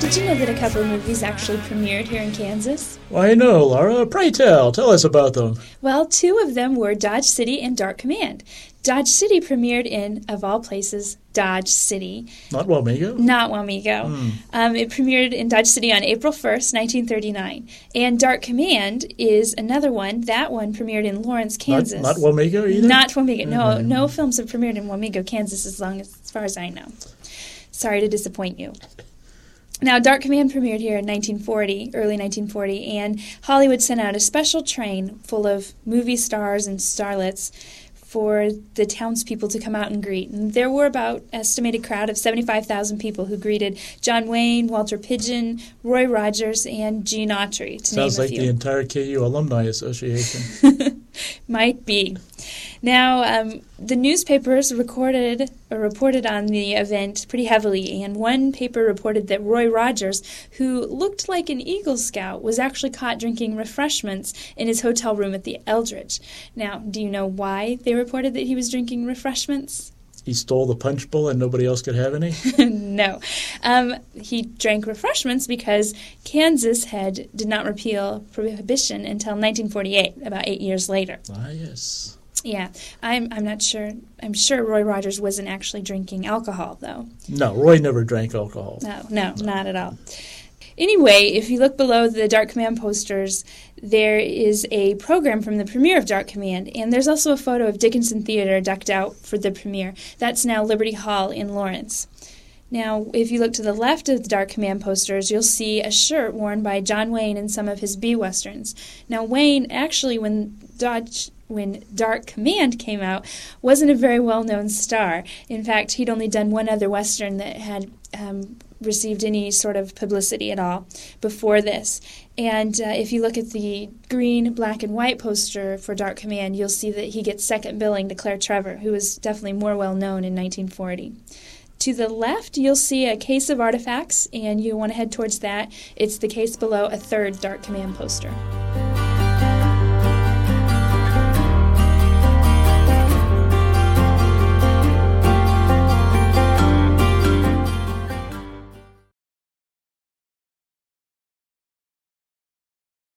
Did you know that a couple of movies actually premiered here in Kansas? Why, no, Laura. Pray tell. Tell us about them. Well, two of them were Dodge City and Dark Command. Dodge City premiered in, of all places, Dodge City. Not Wamego? Not Wamego. Hmm. Um, it premiered in Dodge City on April 1st, 1939. And Dark Command is another one. That one premiered in Lawrence, Kansas. Not, not Wamego either? Not Wamego. No, Mhm. no films have premiered in Wamego, Kansas, as long as, as far as I know. Sorry to disappoint you. Now, Dark Command premiered here in 1940, early 1940, and Hollywood sent out a special train full of movie stars and starlets for the townspeople to come out and greet. And there were about estimated crowd of 75,000 people who greeted John Wayne, Walter Pidgeon, Roy Rogers, and Gene Autry, to Sounds name a like the entire KU Alumni Association. Might be. Now, um, the newspapers recorded or reported on the event pretty heavily, and one paper reported that Roy Rogers, who looked like an Eagle Scout, was actually caught drinking refreshments in his hotel room at the Eldridge. Now, do you know why they reported that he was drinking refreshments? he stole the punch bowl and nobody else could have any? no. Um, he drank refreshments because Kansas had did not repeal prohibition until 1948, about eight years later. ah, yes. Yeah, I'm. I'm not sure. I'm sure Roy Rogers wasn't actually drinking alcohol, though. No, Roy never drank alcohol. No, no, not at all. Anyway, if you look below the Dark Command posters, there is a program from the premiere of Dark Command, and there's also a photo of Dickinson Theater decked out for the premiere. That's now Liberty Hall in Lawrence. Now, if you look to the left of the Dark Command posters, you'll see a shirt worn by John Wayne in some of his B westerns. Now, Wayne actually, when Dodge when Dark Command came out, wasn't a very well known star. In fact, he'd only done one other western that had um, received any sort of publicity at all before this. And uh, if you look at the green, black, and white poster for Dark Command, you'll see that he gets second billing to Claire Trevor, who was definitely more well known in 1940. To the left, you'll see a case of artifacts, and you want to head towards that. It's the case below a third Dark Command poster.